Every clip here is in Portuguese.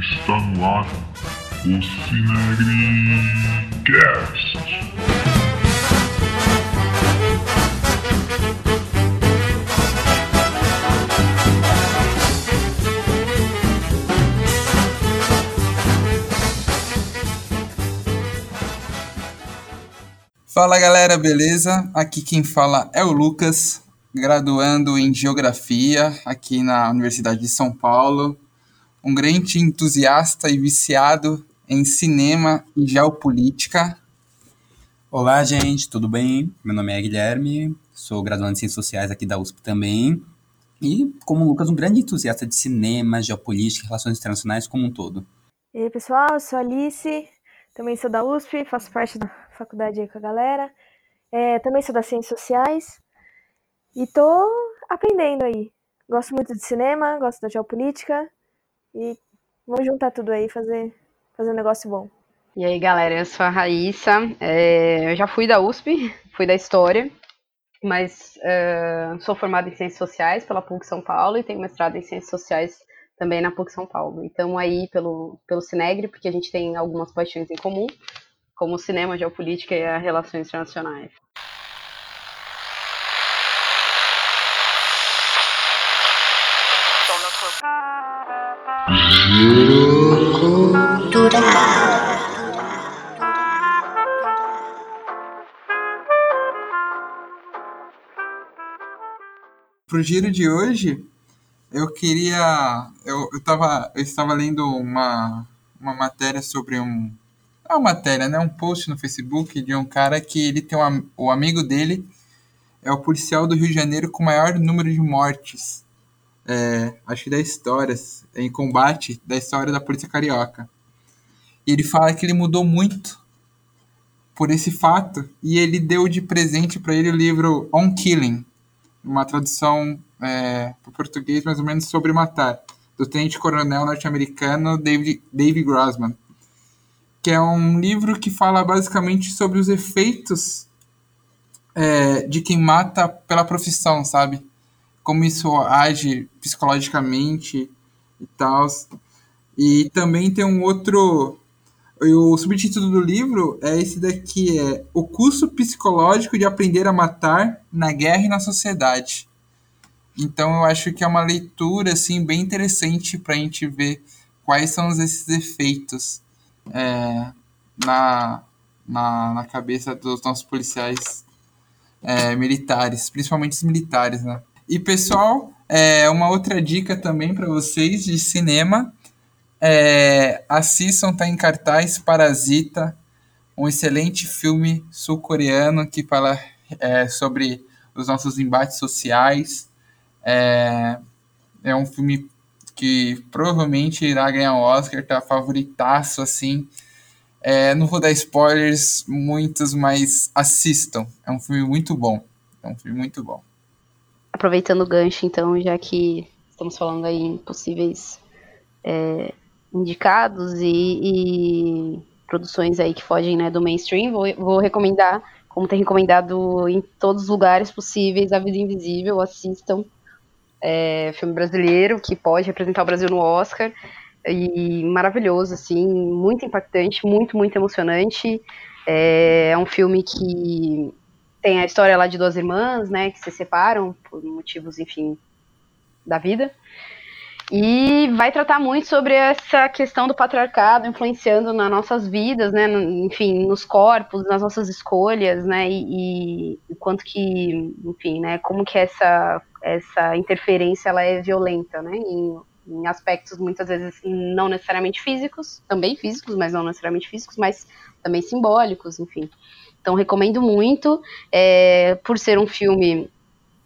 Está no ar o Cinegricast. Fala galera, beleza? Aqui quem fala é o Lucas, graduando em Geografia aqui na Universidade de São Paulo. Um grande entusiasta e viciado em cinema e geopolítica. Olá, gente, tudo bem? Meu nome é Guilherme, sou graduando em Ciências Sociais aqui da USP também. E, como o Lucas, um grande entusiasta de cinema, geopolítica e relações internacionais como um todo. E aí, pessoal, eu sou a Alice, também sou da USP, faço parte da faculdade aí com a galera. É, também sou das Ciências Sociais e tô aprendendo aí. Gosto muito de cinema, gosto da geopolítica e vamos juntar tudo aí e fazer, fazer um negócio bom. E aí, galera, eu sou a Raíssa. É, eu já fui da USP, fui da História, mas é, sou formada em Ciências Sociais pela PUC São Paulo e tenho mestrado em Ciências Sociais também na PUC São Paulo. Então, aí pelo, pelo Cinegre, porque a gente tem algumas paixões em comum, como cinema, geopolítica e relações internacionais. Pro giro de hoje, eu queria. Eu, eu, tava, eu estava lendo uma, uma matéria sobre um. É uma matéria, né? Um post no Facebook de um cara que ele tem um, o amigo dele é o policial do Rio de Janeiro com o maior número de mortes. É, acho que da história, em combate da história da polícia carioca. E ele fala que ele mudou muito por esse fato e ele deu de presente para ele o livro On Killing, uma tradução é, para português mais ou menos sobre matar, do tenente-coronel norte-americano David, David Grossman, que é um livro que fala basicamente sobre os efeitos é, de quem mata pela profissão, sabe? Como isso age psicologicamente e tal. E também tem um outro. O subtítulo do livro é esse daqui: é O custo psicológico de aprender a matar na guerra e na sociedade. Então eu acho que é uma leitura assim bem interessante para a gente ver quais são esses efeitos é, na, na, na cabeça dos nossos policiais é, militares, principalmente os militares, né? E pessoal, é, uma outra dica também para vocês de cinema, é, assistam, tá em cartaz Parasita, um excelente filme sul-coreano que fala é, sobre os nossos embates sociais. É, é um filme que provavelmente irá ganhar o Oscar, tá favoritaço assim. É, não vou dar spoilers muitos, mas assistam. É um filme muito bom. É um filme muito bom. Aproveitando o gancho, então, já que estamos falando aí em possíveis é, indicados e, e, produções aí que fogem né, do mainstream, vou, vou recomendar, como tem recomendado em todos os lugares possíveis, A Vida Invisível, assistam. É, filme brasileiro que pode representar o Brasil no Oscar e maravilhoso, assim, muito impactante, muito, muito emocionante. É, é um filme que tem a história lá de duas irmãs, né, que se separam por motivos, enfim, da vida. E vai tratar muito sobre essa questão do patriarcado influenciando nas nossas vidas, né, enfim, nos corpos, nas nossas escolhas, né, e, e quanto que, enfim, né, como que essa, essa interferência ela é violenta, né, em, em aspectos muitas vezes não necessariamente físicos, também físicos, mas não necessariamente físicos, mas também simbólicos, enfim. Então recomendo muito, é, por ser um filme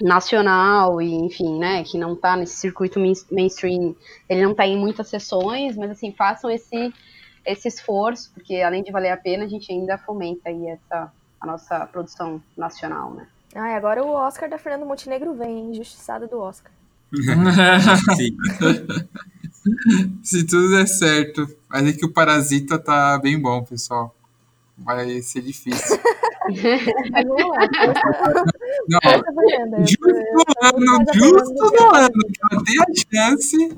nacional e enfim, né, que não tá nesse circuito mainstream, ele não tá em muitas sessões, mas assim, façam esse esse esforço, porque além de valer a pena, a gente ainda fomenta aí essa a nossa produção nacional, né? Ah, e agora o Oscar da Fernanda Montenegro vem, injustiçada do Oscar. Se tudo der certo. Mas é que o Parasita tá bem bom, pessoal. Vai ser difícil. Mas vamos lá. Não, eu- justo no ano, justo no ano que ela tem a chance,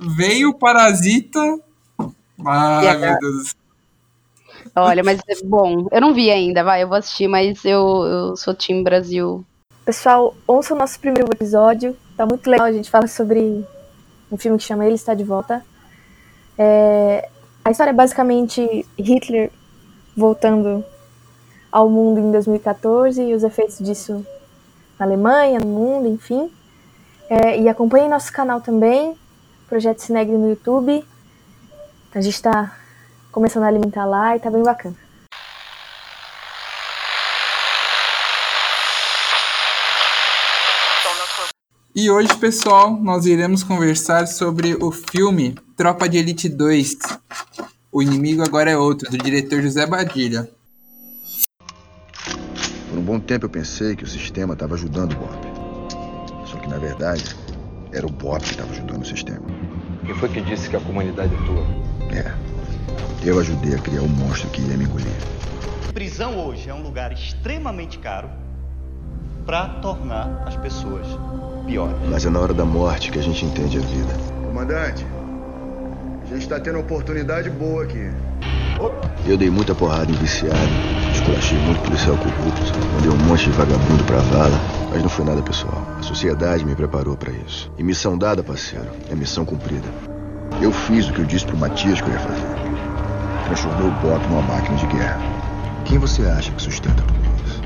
veio o Parasita. Ai, agora? meu Deus. Olha, mas é bom, eu não vi ainda, vai, eu vou assistir, mas eu, eu sou time Brasil. Pessoal, ouça o nosso primeiro episódio. Tá muito legal. A gente fala sobre um filme que chama Ele Está de Volta. É, A história é basicamente Hitler voltando ao mundo em 2014 e os efeitos disso na Alemanha, no mundo, enfim. É, e acompanhe nosso canal também, Projeto Cinegre no YouTube. A gente está começando a alimentar lá e tá bem bacana. E hoje, pessoal, nós iremos conversar sobre o filme Tropa de Elite 2. O inimigo agora é outro, do diretor José Badilha. Por um bom tempo eu pensei que o sistema estava ajudando o Bop. Só que na verdade era o Bop que estava ajudando o sistema. Quem foi que disse que a comunidade é tua? É. Eu ajudei a criar um monstro que ia me engolir. Prisão hoje é um lugar extremamente caro para tornar as pessoas piores. Mas é na hora da morte que a gente entende a vida. Comandante, a gente está tendo uma oportunidade boa aqui. Eu dei muita porrada em viciado, esculachei muito policial corrupto, mandei um monte de vagabundo pra vala, mas não foi nada pessoal. A sociedade me preparou pra isso. E missão dada, parceiro, é missão cumprida. Eu fiz o que eu disse pro Matias que eu ia fazer. Transformei o Bop numa máquina de guerra. Quem você acha que sustenta tudo isso?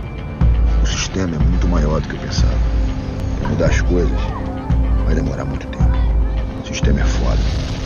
O sistema é muito maior do que eu pensava. Pra mudar as coisas, vai demorar muito tempo. O sistema é foda.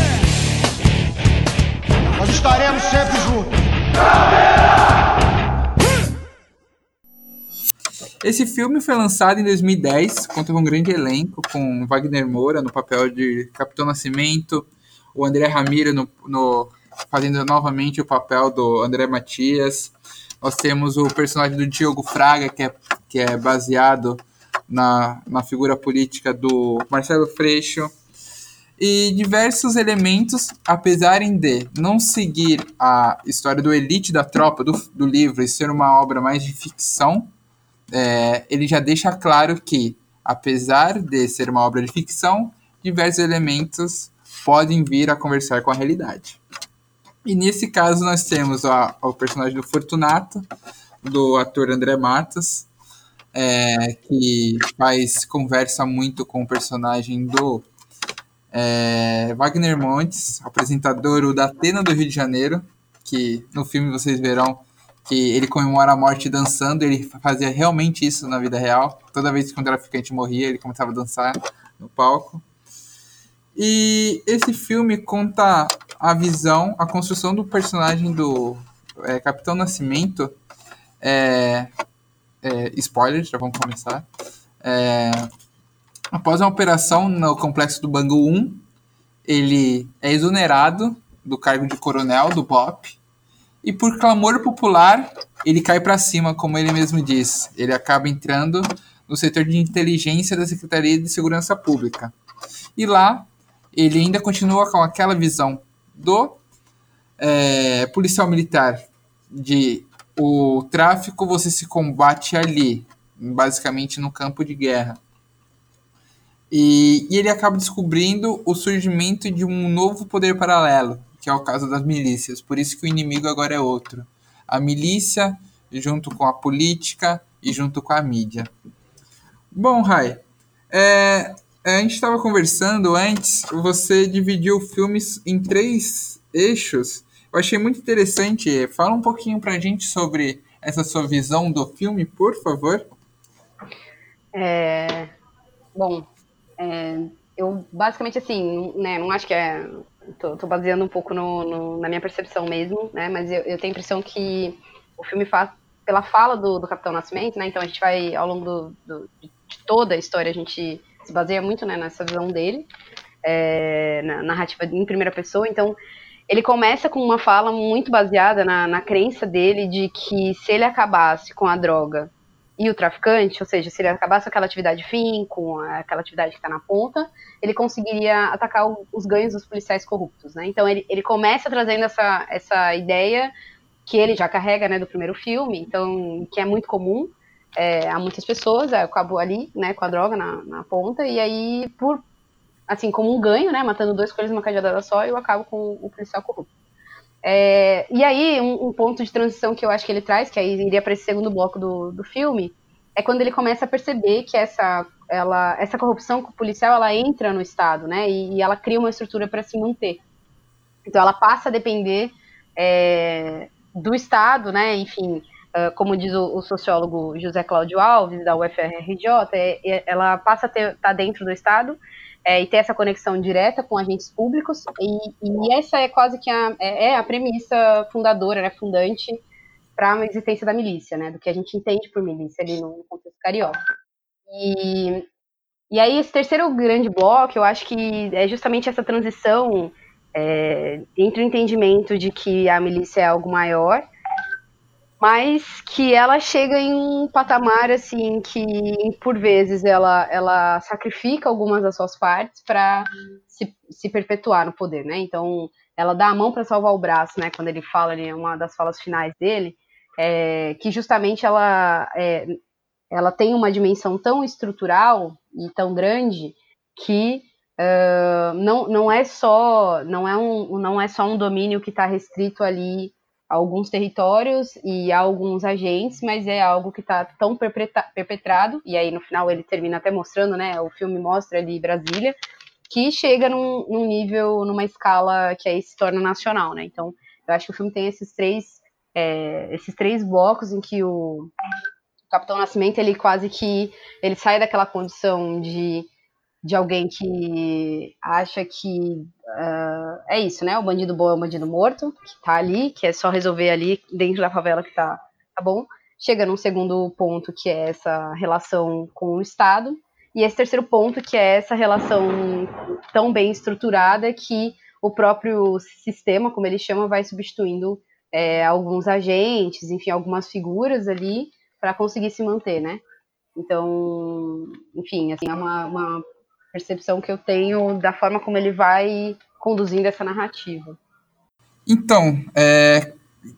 estaremos sempre juntos. Esse filme foi lançado em 2010, conta com um grande elenco, com Wagner Moura no papel de Capitão Nascimento, o André Ramiro no, no- fazendo novamente o papel do André Matias. Nós temos o personagem do Diogo Fraga, que é, que é baseado na, na figura política do Marcelo Freixo. E diversos elementos, apesar de não seguir a história do Elite da Tropa do, do livro e ser uma obra mais de ficção, é, ele já deixa claro que, apesar de ser uma obra de ficção, diversos elementos podem vir a conversar com a realidade. E nesse caso nós temos o personagem do Fortunato, do ator André Matos, é, que faz conversa muito com o personagem do é, Wagner Montes, apresentador da Atena do Rio de Janeiro, que no filme vocês verão que ele comemora a morte dançando, ele fazia realmente isso na vida real. Toda vez que um traficante morria, ele começava a dançar no palco. E esse filme conta a visão, a construção do personagem do é, Capitão Nascimento. É, é, spoiler, já vamos começar. É, após uma operação no complexo do Bangu 1, ele é exonerado do cargo de coronel do BOP e por clamor popular ele cai para cima, como ele mesmo diz. Ele acaba entrando no setor de inteligência da Secretaria de Segurança Pública. E lá ele ainda continua com aquela visão do é, policial militar de o tráfico você se combate ali, basicamente no campo de guerra. E, e ele acaba descobrindo o surgimento de um novo poder paralelo, que é o caso das milícias. Por isso que o inimigo agora é outro. A milícia junto com a política e junto com a mídia. Bom, Rai, é, a gente estava conversando antes, você dividiu filmes em três eixos. Eu achei muito interessante. Fala um pouquinho pra gente sobre essa sua visão do filme, por favor. É, bom, é, eu basicamente assim, né, não acho que é. Tô, tô baseando um pouco no, no, na minha percepção mesmo, né? Mas eu, eu, tenho a impressão que o filme faz pela fala do, do Capitão Nascimento, né? Então a gente vai, ao longo do, do, de toda a história, a gente se baseia muito né, nessa visão dele, é, na narrativa em primeira pessoa. Então, ele começa com uma fala muito baseada na, na crença dele de que se ele acabasse com a droga e o traficante, ou seja, se ele acabasse aquela atividade fim, com aquela atividade que está na ponta, ele conseguiria atacar o, os ganhos dos policiais corruptos, né? Então ele, ele começa trazendo essa, essa ideia que ele já carrega, né, do primeiro filme, então que é muito comum é, a muitas pessoas, eu acabo ali, né, com a droga na, na ponta, e aí, por, assim, como um ganho, né, matando dois coelhos numa cajadada só, eu acabo com o policial corrupto. É, e aí, um, um, ponto de transição que eu acho que ele traz, que aí iria para esse segundo bloco do, do filme, é quando ele começa a perceber que essa, ela, essa corrupção policial, ela entra no Estado, né, e, e ela cria uma estrutura para se manter. Então, ela passa a depender é, do Estado, né, enfim, Uh, como diz o, o, sociólogo José Cláudio Alves, da UFRJ, é, é, ela passa a estar tá dentro do Estado é, e ter essa conexão direta com agentes públicos, e, e essa é quase que a, é, é a premissa fundadora, né, fundante, para a existência da milícia, né, do que a gente entende por milícia ali no contexto carioca. E, e aí, esse terceiro grande bloco, eu acho que é justamente essa transição é, entre o entendimento de que a milícia é algo maior mas que ela chega em um patamar assim que por vezes ela, ela sacrifica algumas das suas partes para se, se perpetuar no poder, né? Então ela dá a mão para salvar o braço, né? Quando ele fala ali, uma das falas finais dele, é, que justamente ela é, ela tem uma dimensão tão estrutural e tão grande que uh, não, não é só não é um não é só um domínio que está restrito ali alguns territórios e alguns agentes, mas é algo que está tão perpetrado, e aí no final ele termina até mostrando, né, o filme mostra ali Brasília, que chega num, num nível, numa escala que aí se torna nacional, né, então eu acho que o filme tem esses três, é, esses três blocos em que o Capitão Nascimento, ele quase que, ele sai daquela condição de de alguém que acha que uh, é isso, né? O bandido bom é o bandido morto, que tá ali, que é só resolver ali dentro da favela que tá, tá bom. Chega num segundo ponto, que é essa relação com o Estado. E esse terceiro ponto, que é essa relação tão bem estruturada que o próprio sistema, como ele chama, vai substituindo é, alguns agentes, enfim, algumas figuras ali para conseguir se manter, né? Então, enfim, assim, é uma, uma percepção que eu tenho da forma como ele vai conduzindo essa narrativa. Então, é,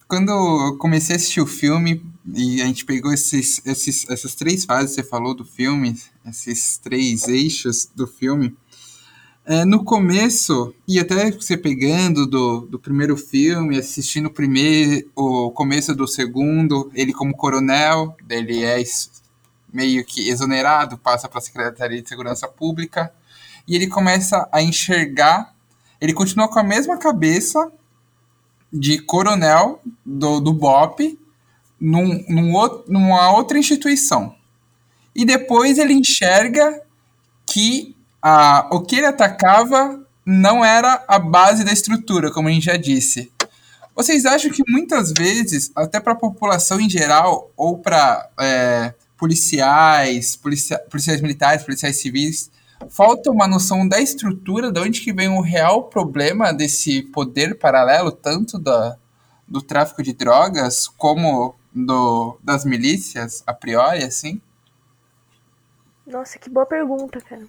quando eu comecei a assistir o filme e a gente pegou esses, esses, essas três fases que você falou do filme, esses três eixos do filme, é, no começo, e até você pegando do, do primeiro filme, assistindo o primeiro, o começo do segundo, ele como coronel, ele é meio que exonerado, passa para a Secretaria de Segurança Pública e ele começa a enxergar. Ele continua com a mesma cabeça de coronel do, do BOP num, num outro, numa outra instituição. E depois ele enxerga que a, o que ele atacava não era a base da estrutura, como a gente já disse. Vocês acham que muitas vezes, até para a população em geral, ou para é, policiais, policia policiais militares, policiais civis, falta uma noção da estrutura, de onde que vem o real problema desse poder paralelo, tanto da, do tráfico de drogas como do, das milícias, a priori, assim? Nossa, que boa pergunta, cara.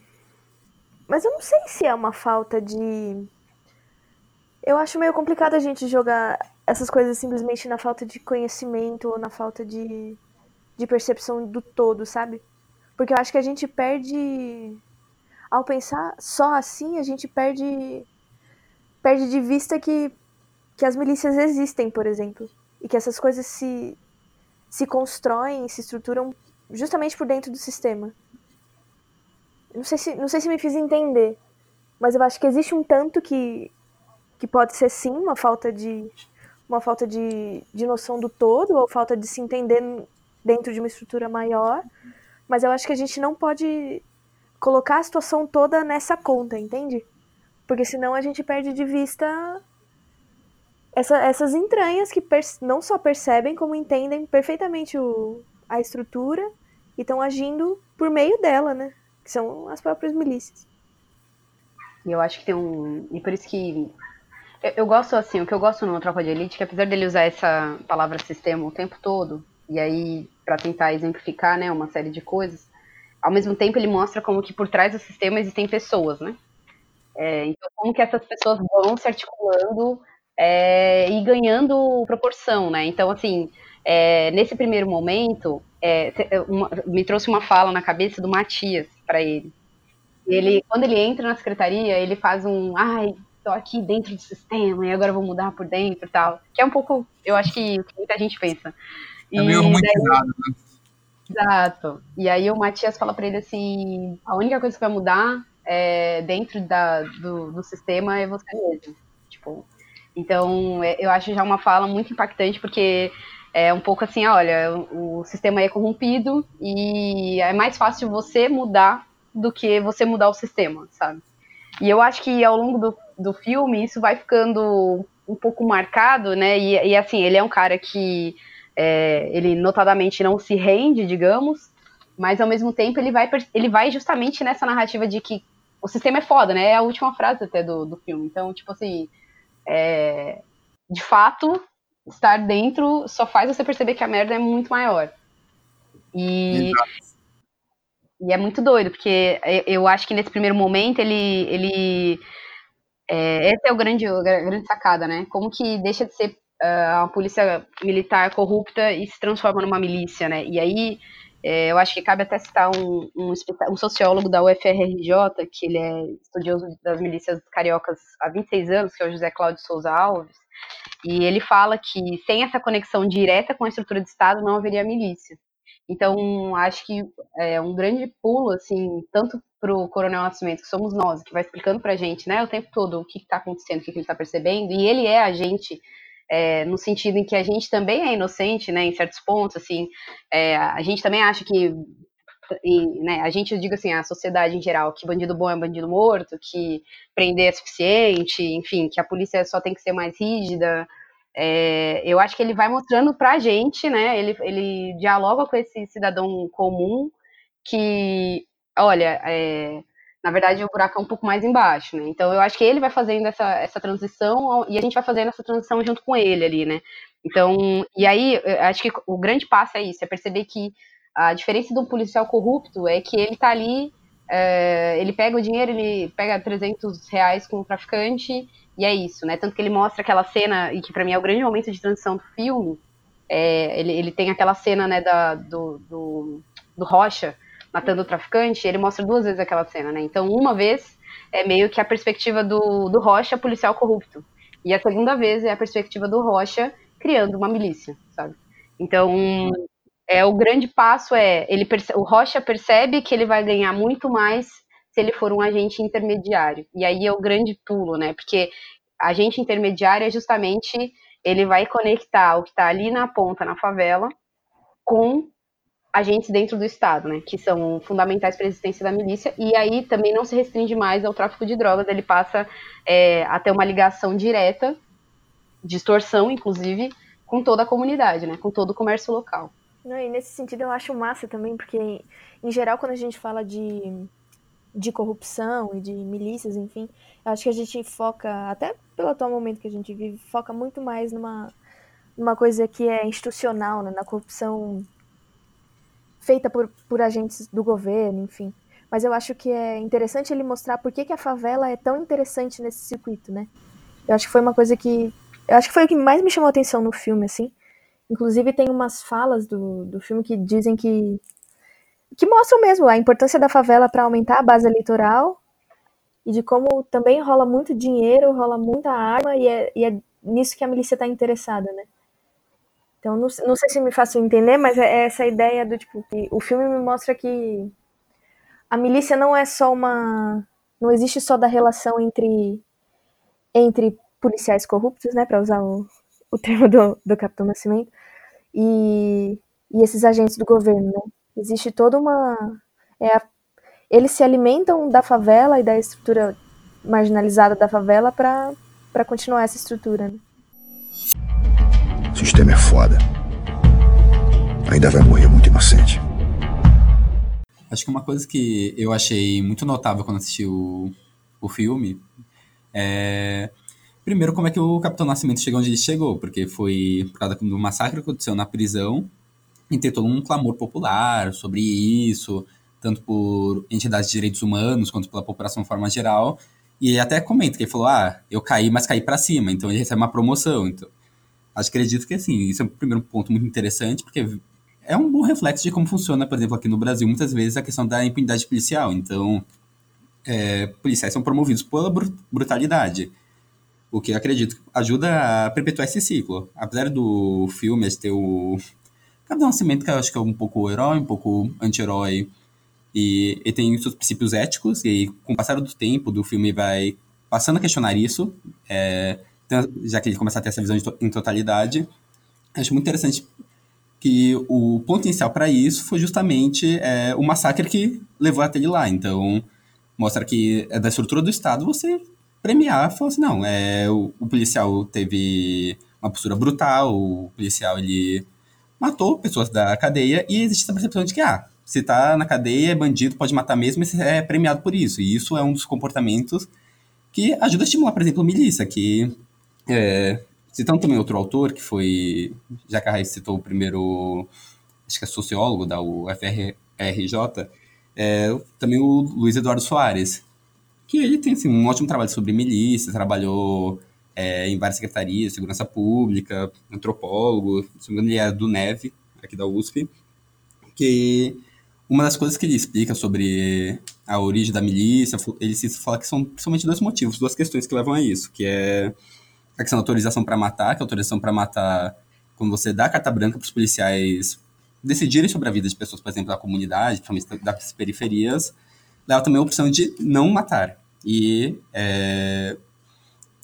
Mas eu não sei se é uma falta de. Eu acho meio complicado a gente jogar essas coisas simplesmente na falta de conhecimento ou na falta de de percepção do todo, sabe? Porque eu acho que a gente perde. Ao pensar só assim, a gente perde. Perde de vista que, que as milícias existem, por exemplo. E que essas coisas se, se constroem, se estruturam justamente por dentro do sistema. Não sei se, não sei se me fiz entender, mas eu acho que existe um tanto que, que pode ser sim uma falta de uma falta de, de noção do todo ou falta de se entender dentro de uma estrutura maior, mas eu acho que a gente não pode colocar a situação toda nessa conta, entende? Porque senão a gente perde de vista essa, essas entranhas que não só percebem, como entendem perfeitamente o, a estrutura e estão agindo por meio dela, né? Que são as próprias milícias. E eu acho que tem um. E por isso que. Eu, eu gosto, assim, o que eu gosto no Tropa de Elite, que apesar dele usar essa palavra sistema o tempo todo, e aí, para tentar exemplificar, né, uma série de coisas, ao mesmo tempo ele mostra como que por trás do sistema existem pessoas, né? É, então, como que essas pessoas vão se articulando é, e ganhando proporção, né? Então, assim, é, nesse primeiro momento, é, uma, me trouxe uma fala na cabeça do Matias para ele. Ele, quando ele entra na secretaria, ele faz um, ai, tô aqui dentro do sistema e agora vou mudar por dentro e tal. Que é um pouco, eu acho que muita gente pensa. É meio romantizado, né? Exato. E aí o Matias fala para ele assim: a única coisa que vai mudar é, dentro da, do, do sistema é você mesmo. Tipo, então é, eu acho já uma fala muito impactante, porque é um pouco assim: olha, o, o sistema é corrompido e é mais fácil você mudar do que você mudar o sistema, sabe? E eu acho que ao longo do, do filme isso vai ficando um pouco marcado, né? E, e assim, ele é um cara que é, ele notadamente não se rende, digamos, mas ao mesmo tempo ele vai, ele vai justamente nessa narrativa de que o sistema é foda, né? É a última frase até do, do filme. Então, tipo assim, é, de fato, estar dentro só faz você perceber que a merda é muito maior. E, e é muito doido, porque eu acho que nesse primeiro momento ele. ele é, essa é o grande, a grande sacada, né? Como que deixa de ser uh, uma polícia militar corrupta e se transforma numa milícia, né? E aí é, eu acho que cabe até citar um, um, um, sociólogo da UFRJ, que ele é estudioso das milícias cariocas há 26 anos, que é o José Cláudio Souza Alves, e ele fala que sem essa conexão direta com a estrutura de Estado não haveria milícia. Então, acho que é um grande pulo, assim, tanto para o Coronel Nascimento, que somos nós, que vai explicando para a gente, né, o tempo todo o que está acontecendo, o que, que ele está percebendo, e ele é agente é, no sentido em que a gente também é inocente, né, em certos pontos, assim, é, a gente também acha que, e, né, a gente, diga assim, a sociedade em geral, que bandido bom é bandido morto, que prender é suficiente, enfim, que a polícia só tem que ser mais rígida, é, eu acho que ele vai mostrando pra gente, né, ele, ele dialoga com esse cidadão comum que, olha, é, na verdade, o buraco é um pouco mais embaixo, né? Então, eu acho que ele vai fazendo essa, essa transição e a gente vai fazendo essa transição junto com ele ali, né? Então, e aí, acho que o grande passo é isso, é perceber que a diferença de um policial corrupto é que ele tá ali, é, ele pega o dinheiro, ele pega 300 reais com o traficante e é isso, né? Tanto que ele mostra aquela cena, e que para mim é o grande momento de transição do filme, é, ele, ele tem aquela cena, né, da, do, do, do Rocha, matando o traficante, ele mostra duas vezes aquela cena, né? Então, uma vez é meio que a perspectiva do, do Rocha policial corrupto. E a segunda vez é a perspectiva do Rocha criando uma milícia, sabe? Então, é o grande passo é ele o Rocha percebe que ele vai ganhar muito mais se ele for um agente intermediário. E aí é o grande pulo, né? Porque agente intermediário é justamente ele vai conectar o que está ali na ponta, na favela, com agentes dentro do Estado, né, que são fundamentais para a existência da milícia, e aí também não se restringe mais ao tráfico de drogas, ele passa é, a ter uma ligação direta, de extorsão, inclusive, com toda a comunidade, né, com todo o comércio local. Não, e nesse sentido eu acho massa também, porque em geral quando a gente fala de, de corrupção e de milícias, enfim, acho que a gente foca, até pelo atual momento que a gente vive, foca muito mais numa, numa coisa que é institucional, né, na corrupção feita por, por agentes do governo, enfim. Mas eu acho que é interessante ele mostrar por que, que a favela é tão interessante nesse circuito, né? Eu acho que foi uma coisa que. Eu acho que foi o que mais me chamou a atenção no filme, assim. Inclusive, tem umas falas do, do filme que dizem que. que mostram mesmo a importância da favela para aumentar a base eleitoral e de como também rola muito dinheiro, rola muita arma e é, e é nisso que a milícia está interessada, né? Então, não, não sei se me faço entender, mas é essa ideia do tipo que o filme me mostra que a milícia não é só uma. Não existe só da relação entre, entre policiais corruptos, né? Para usar o, o termo do, do Capitão Nascimento, e, e esses agentes do governo, né? Existe toda uma. É a, eles se alimentam da favela e da estrutura marginalizada da favela para continuar essa estrutura. Né? O sistema é foda. Ainda vai morrer muito inocente. Acho que uma coisa que eu achei muito notável quando assisti o, o filme é. Primeiro, como é que o Capitão Nascimento chegou onde ele chegou, porque foi por causa do massacre que aconteceu na prisão, e tem todo um clamor popular sobre isso, tanto por entidades de direitos humanos quanto pela população de forma geral. E ele até comenta que ele falou: Ah, eu caí, mas caí para cima, então ele recebe uma promoção. Então, acho que acredito que assim, isso é um primeiro ponto muito interessante, porque é um bom reflexo de como funciona, por exemplo, aqui no Brasil, muitas vezes a questão da impunidade policial. Então, é, policiais são promovidos pela brutalidade, o que acredito ajuda a perpetuar esse ciclo. Apesar do filme ter o Capitão Nascimento, que eu acho que é um pouco herói, um pouco anti-herói, e ele tem seus princípios éticos, e com o passar do tempo do filme vai passando a questionar isso, é, já que ele começa a ter essa visão em totalidade. Acho muito interessante que o ponto inicial para isso foi justamente é, o massacre que levou até ele lá. Então, mostra que é da estrutura do Estado você premiar, falar assim, não, é, o, o, policial teve uma postura brutal, o policial ele matou pessoas da cadeia e existe essa percepção de que, ah, se tá na cadeia, é bandido, pode matar mesmo e você é premiado por isso. E isso é um dos comportamentos que ajuda a estimular, por exemplo, milícia, que é, Citando também outro autor, que foi, já que a Raíssa citou o primeiro, acho que é sociólogo da UFRJ, é, também o Luiz Eduardo Soares, que ele tem assim, um ótimo trabalho sobre milícia, trabalhou é, em várias secretarias, segurança pública, antropólogo, se não me engano ele é do NEV, aqui da USP, que uma das coisas que ele explica sobre a origem da milícia, ele fala que são principalmente dois motivos, duas questões que levam a isso, que é a questão da autorização para matar, que a autorização para matar quando você dá carta branca para os policiais decidirem sobre a vida de pessoas, por exemplo, da comunidade, principalmente das periferias, leva também a opção de não matar. E é,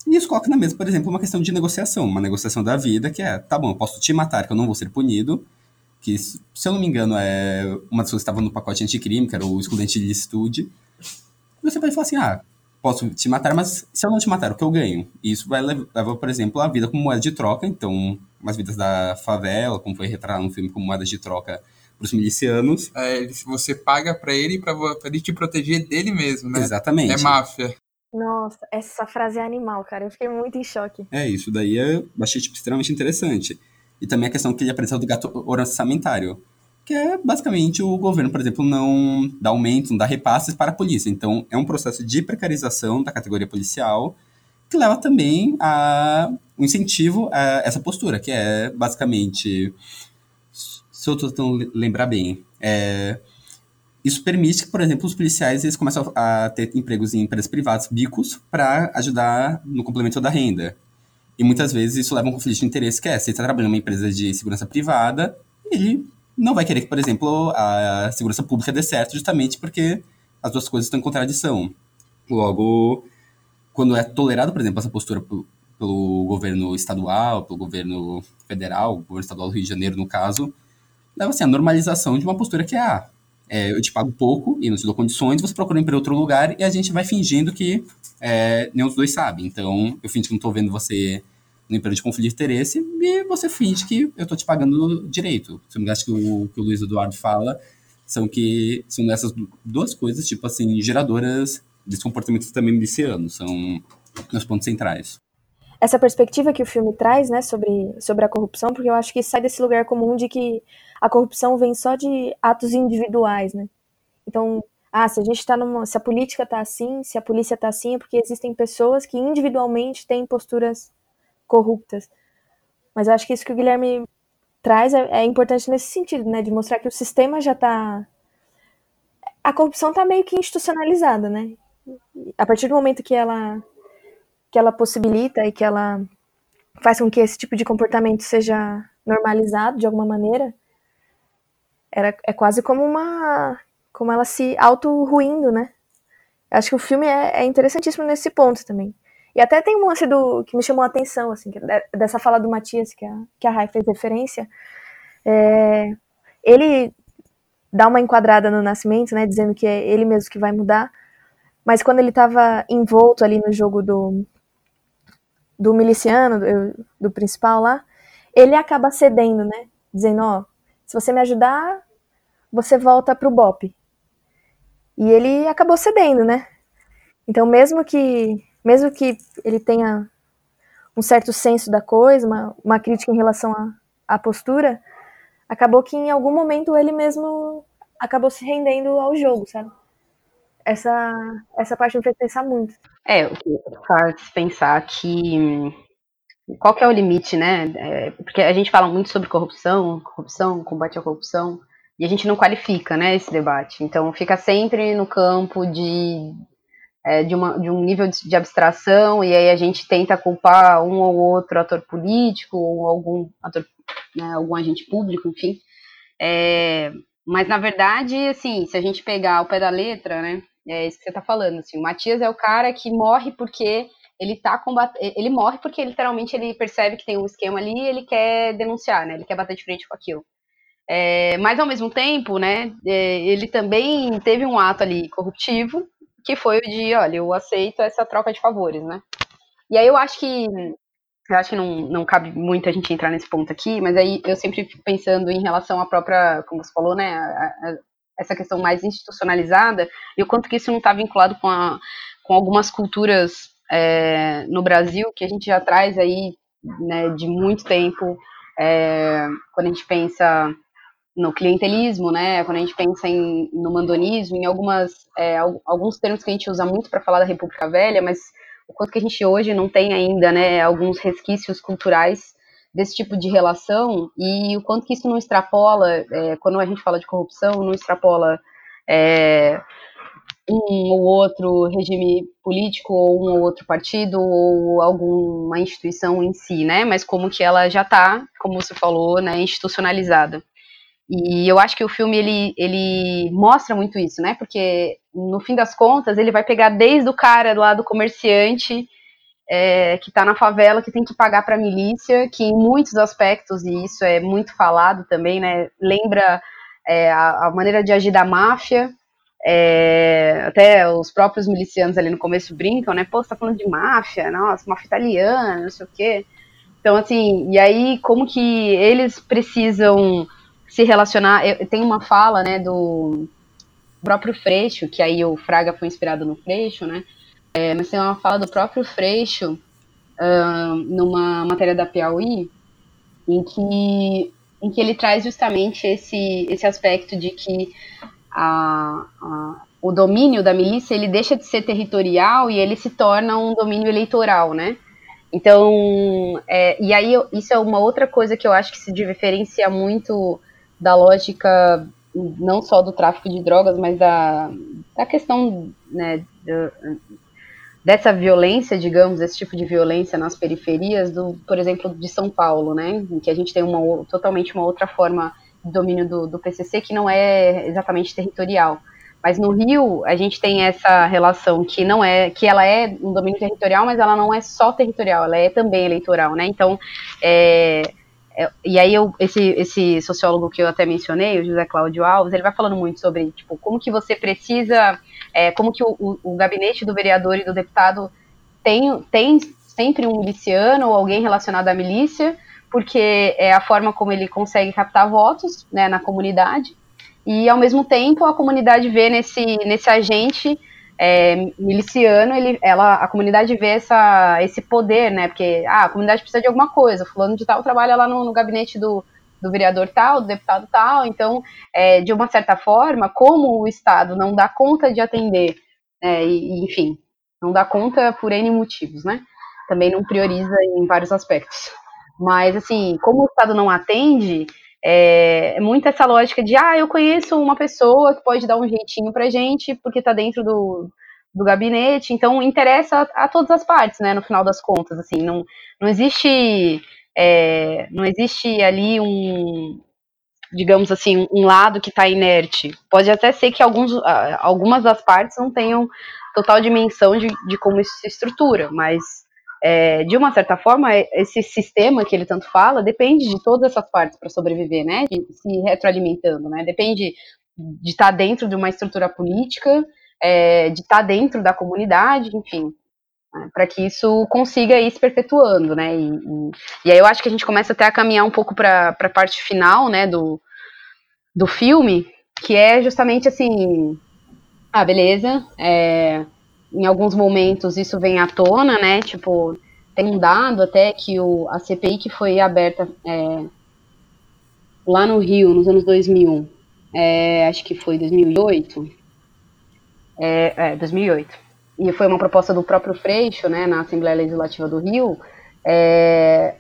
isso coloca na mesa, por exemplo, uma questão de negociação, uma negociação da vida, que é, tá bom, eu posso te matar, que eu não vou ser punido, que, se eu não me engano, é uma das coisas que estava no pacote anticrime, que era o excludente de licitude. Você pode falar assim, ah, posso te matar, mas se eu não te matar, o que eu ganho? E isso vai levar, por exemplo, a vida como moeda de troca. Então, umas vidas da favela, como foi retratado no filme, como moedas de troca para os milicianos. É, você paga para ele para ele te proteger dele mesmo, né? Exatamente. É máfia. Nossa, essa frase é animal, cara. Eu fiquei muito em choque. É, isso daí eu achei tipo, extremamente interessante. E também a questão que ele apresenta do gato orçamentário que é basicamente o governo, por exemplo, não dá aumento, não dá repasses para a polícia. Então, é um processo de precarização da categoria policial que leva também a um incentivo a essa postura, que é basicamente, se eu estou tentando lembrar bem, é, isso permite que, por exemplo, os policiais eles começam a ter empregos em empresas privadas, bicos, para ajudar no complemento da renda. E muitas vezes isso leva a um conflito de interesse, que é, se ele está trabalhando em uma empresa de segurança privada, ele não vai querer que, por exemplo, a segurança pública dê certo, justamente porque as duas coisas estão em contradição. Logo, quando é tolerado, por exemplo, essa postura pelo governo estadual, pelo governo federal, o governo estadual do Rio de Janeiro, no caso, leva assim, a normalização de uma postura que é, ah, é, eu te pago pouco e não te dou condições, você procura ir para outro lugar e a gente vai fingindo que é, nem os dois sabem. Então, eu fingo que não estou vendo você no emprego de conflito de interesse e você finge que eu estou te pagando direito. Se eu me engano, que o que o Luiz Eduardo fala são que são essas duas coisas, tipo assim, geradoras desse comportamento também miliciano, são os pontos centrais. Essa perspectiva que o filme traz, né, sobre, sobre a corrupção, porque eu acho que sai desse lugar comum de que a corrupção vem só de atos individuais, né? Então, ah, se a gente está numa, se a política está assim, se a polícia está assim, é porque existem pessoas que individualmente têm posturas corruptas. Mas eu acho que isso que o Guilherme traz é, é importante nesse sentido, né? De mostrar que o sistema já está. A corrupção está meio que institucionalizada, né? A partir do momento que ela que ela possibilita e que ela faz com que esse tipo de comportamento seja normalizado de alguma maneira, era, é quase como uma como ela se auto-ruindo, né? Acho que o filme é, é, interessantíssimo nesse ponto também. E até tem um lance do, que me chamou a atenção, assim, dessa fala do Matias, que a, que a Rai fez referência. É, ele dá uma enquadrada no Nascimento, né, dizendo que é ele mesmo que vai mudar, mas quando ele estava envolto ali no jogo do, do miliciano, do, do principal lá, ele acaba cedendo, né, dizendo, ó, se você me ajudar, você volta pro BOP. E ele acabou cedendo, né? Então, mesmo que, mesmo que ele tenha um certo senso da coisa, uma, uma crítica em relação à, postura, acabou que em algum momento ele mesmo acabou se rendendo ao jogo, sabe? Essa, essa parte me fez pensar muito. É, o que faz pensar que qual que é o limite, né? É, porque a gente fala muito sobre corrupção, corrupção, combate à corrupção, e a gente não qualifica, né, esse debate. Então fica sempre no campo de, é, de, uma, de um nível de, de, abstração, e aí a gente tenta culpar um ou outro ator político, ou algum ator, né, algum agente público, enfim. É, mas na verdade, assim, se a gente pegar o pé da letra, né, é isso que você está falando, assim, o Matias é o cara que morre porque ele tá combatendo, ele morre porque literalmente ele percebe que tem um esquema ali e ele quer denunciar, né? Ele quer bater de frente com aquilo. É, mas ao mesmo tempo, né, é, ele também teve um ato ali corruptivo, que foi o de, olha, eu aceito essa troca de favores, né? E aí eu acho que eu acho que não, não cabe muito a gente entrar nesse ponto aqui, mas aí eu sempre fico pensando em relação à própria, como você falou, né, a, a, essa questão mais institucionalizada e o quanto que isso não está vinculado com, a, com algumas culturas é, no Brasil que a gente já traz aí né, de muito tempo, é, quando a gente pensa no clientelismo, né, quando a gente pensa em, no mandonismo, em algumas, é, alguns termos que a gente usa muito para falar da República Velha, mas o quanto que a gente hoje não tem ainda, né, alguns resquícios culturais desse tipo de relação e o quanto que isso não extrapola, é, quando a gente fala de corrupção, não extrapola é, um ou outro regime político ou um ou outro partido ou alguma instituição em si, né? Mas como que ela já está, como você falou, né, institucionalizada. E eu acho que o filme ele, ele mostra muito isso, né? Porque no fim das contas ele vai pegar desde o cara lá do comerciante é, que está na favela que tem que pagar para a milícia, que em muitos aspectos e isso é muito falado também, né? Lembra é, a, a maneira de agir da máfia, é, até os próprios milicianos ali no começo brincam, né? Pô, você tá falando de máfia, nossa, máfia italiana, não sei o quê. Então, assim, e aí como que eles precisam se relacionar? Eu, tem uma fala, né, do próprio Freixo, que aí o Fraga foi inspirado no Freixo, né? É, mas tem uma fala do próprio Freixo uh, numa matéria da Piauí, em que, em que ele traz justamente esse, esse aspecto de que a, a, o domínio da milícia ele deixa de ser territorial e ele se torna um domínio eleitoral, né? Então, é, e aí isso é uma outra coisa que eu acho que se diferencia muito da lógica não só do tráfico de drogas, mas da, da questão né, dessa violência, digamos, esse tipo de violência nas periferias, do, por exemplo, de São Paulo, né, em que a gente tem uma, totalmente uma outra forma domínio do, do PCC que não é exatamente territorial. Mas no Rio a gente tem essa relação que não é, que ela é um domínio territorial, mas ela não é só territorial, ela é também eleitoral, né? Então, é, e aí eu, esse, esse sociólogo que eu até mencionei, o José Cláudio Alves, ele vai falando muito sobre tipo como que você precisa, é, como que o, o, o, gabinete do vereador e do deputado tem, tem sempre um miliciano ou alguém relacionado à milícia, porque é a forma como ele consegue captar votos né, na comunidade, e ao mesmo tempo a comunidade vê nesse, nesse agente é, miliciano, ele, ela, a comunidade vê essa, esse poder, né? Porque ah, a comunidade precisa de alguma coisa, fulano de tal trabalha lá no, no gabinete do, do vereador tal, do deputado tal, então, é, de uma certa forma, como o Estado não dá conta de atender, é, e, enfim, não dá conta por N motivos, né? Também não prioriza em vários aspectos. Mas, assim, como o Estado não atende, é, é muito essa lógica de, ah, eu conheço uma pessoa que pode dar um jeitinho pra gente, porque tá dentro do, do gabinete, então interessa a, a todas as partes, né, no final das contas, assim, não, não existe, é, não existe ali um, digamos assim, um lado que está inerte. Pode até ser que alguns, algumas das partes não tenham total dimensão de, de como isso se estrutura, mas é, de uma certa forma, esse sistema que ele tanto fala depende de todas essas partes para sobreviver, né? De, se retroalimentando, né? Depende de estar tá dentro de uma estrutura política, é, de estar tá dentro da comunidade, enfim, né? para que isso consiga ir se perpetuando, né? E, e, e, aí eu acho que a gente começa até a caminhar um pouco para a parte final, né? Do, do filme, que é justamente assim, ah, beleza, é, em alguns momentos isso vem à tona, né? Tipo, tem um dado até que o, a CPI que foi aberta é, lá no Rio, nos anos 2000, é, acho que foi 2008, é, é, 2008, e foi uma proposta do próprio Freixo, né, na Assembleia Legislativa do Rio, é,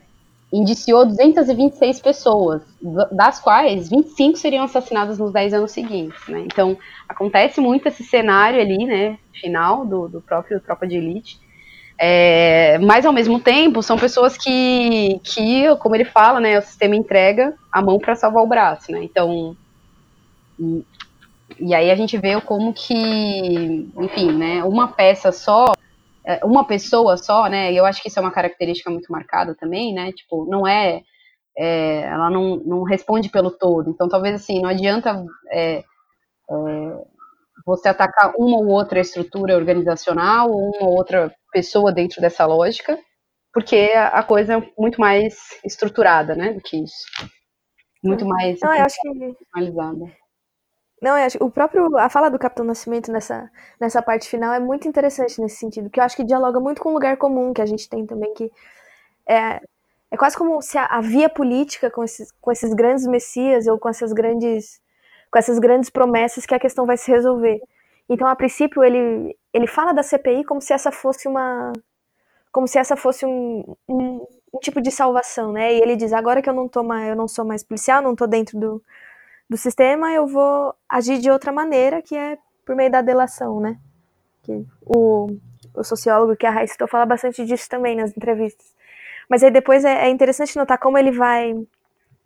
indiciou 226 pessoas, das quais 25 seriam assassinadas nos 10 anos seguintes, né? Então, acontece muito esse cenário ali, né, final do, do próprio Tropa de Elite. É, mas, ao mesmo tempo, são pessoas que, que, como ele fala, né, o sistema entrega a mão para salvar o braço, né? Então, e, e aí a gente vê como que, enfim, né, uma peça só uma pessoa só, né? E eu acho que isso é uma característica muito marcada também, né? Tipo, não é, é ela não, não responde pelo todo. Então, talvez assim, não adianta é, é, você atacar uma ou outra estrutura organizacional ou uma ou outra pessoa dentro dessa lógica, porque a coisa é muito mais estruturada, né, do que isso. Muito mais não, eu acho que não, eu acho, o próprio a fala do Capitão Nascimento nessa, nessa parte final é muito interessante nesse sentido, que eu acho que dialoga muito com o lugar comum que a gente tem também, que é, é quase como se a, a via política com esses, com esses grandes messias ou com essas grandes com essas grandes promessas que a questão vai se resolver. Então, a princípio, ele, ele fala da CPI como se essa fosse uma como se essa fosse um, um, um tipo de salvação, né? E ele diz: agora que eu não tô mais, eu não sou mais policial, não tô dentro do, do sistema, eu vou agir de outra maneira, que é por meio da delação, né? Que o, o sociólogo que a Raíssa citou fala bastante disso também nas entrevistas. Mas aí depois é, é, interessante notar como ele vai